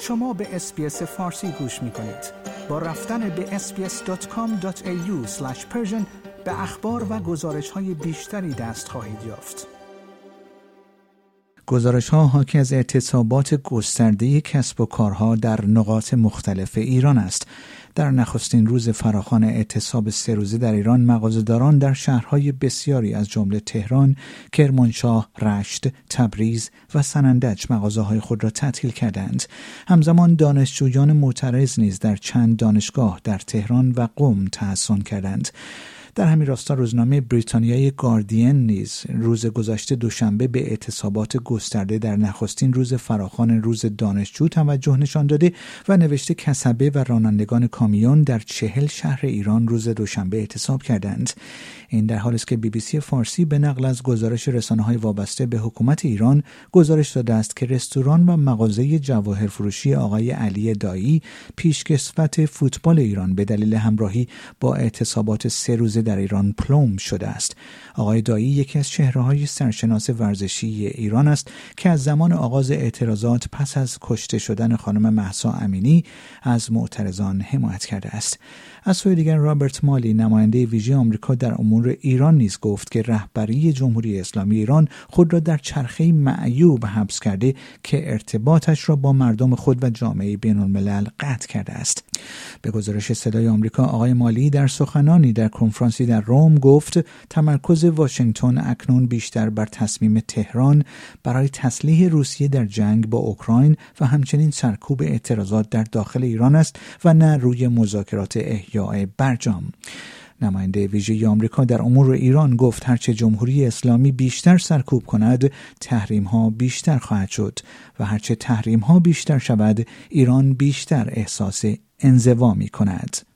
شما به اسپیس فارسی گوش می کنید. با رفتن به sbs.com.au به اخبار و گزارش های بیشتری دست خواهید یافت. گزارش ها حاکی از اعتصابات گسترده کسب و کارها در نقاط مختلف ایران است. در نخستین روز فراخان اعتصاب سه روزه در ایران مغازهداران در شهرهای بسیاری از جمله تهران، کرمانشاه، رشت، تبریز و سنندج مغازه های خود را تعطیل کردند. همزمان دانشجویان معترض نیز در چند دانشگاه در تهران و قم تحسن کردند. در همین راستا روزنامه بریتانیای گاردین نیز روز گذشته دوشنبه به اعتصابات گسترده در نخستین روز فراخان روز دانشجو توجه نشان داده و نوشته کسبه و رانندگان کامیون در چهل شهر ایران روز دوشنبه اعتصاب کردند. این در حالی است که بی بی سی فارسی به نقل از گزارش رسانه های وابسته به حکومت ایران گزارش داده است که رستوران و مغازه جواهر فروشی آقای علی دایی پیشکسوت فوتبال ایران به دلیل همراهی با اعتصابات سه روزه در ایران پلوم شده است. آقای دایی یکی از چهره های سرشناس ورزشی ایران است که از زمان آغاز اعتراضات پس از کشته شدن خانم محسا امینی از معترضان حمایت کرده است. از سوی دیگر رابرت مالی نماینده ویژه آمریکا در امور ایران نیز گفت که رهبری جمهوری اسلامی ایران خود را در چرخه معیوب حبس کرده که ارتباطش را با مردم خود و جامعه بین الملل قطع کرده است. به گزارش صدای آمریکا آقای مالی در سخنانی در کنفرانسی در روم گفت تمرکز واشنگتن اکنون بیشتر بر تصمیم تهران برای تسلیح روسیه در جنگ با اوکراین و همچنین سرکوب اعتراضات در داخل ایران است و نه روی مذاکرات احیاء برجام نماینده ویژه آمریکا در امور ایران گفت هرچه جمهوری اسلامی بیشتر سرکوب کند تحریم ها بیشتر خواهد شد و هرچه تحریم ها بیشتر شود ایران بیشتر احساس انزوا می کند.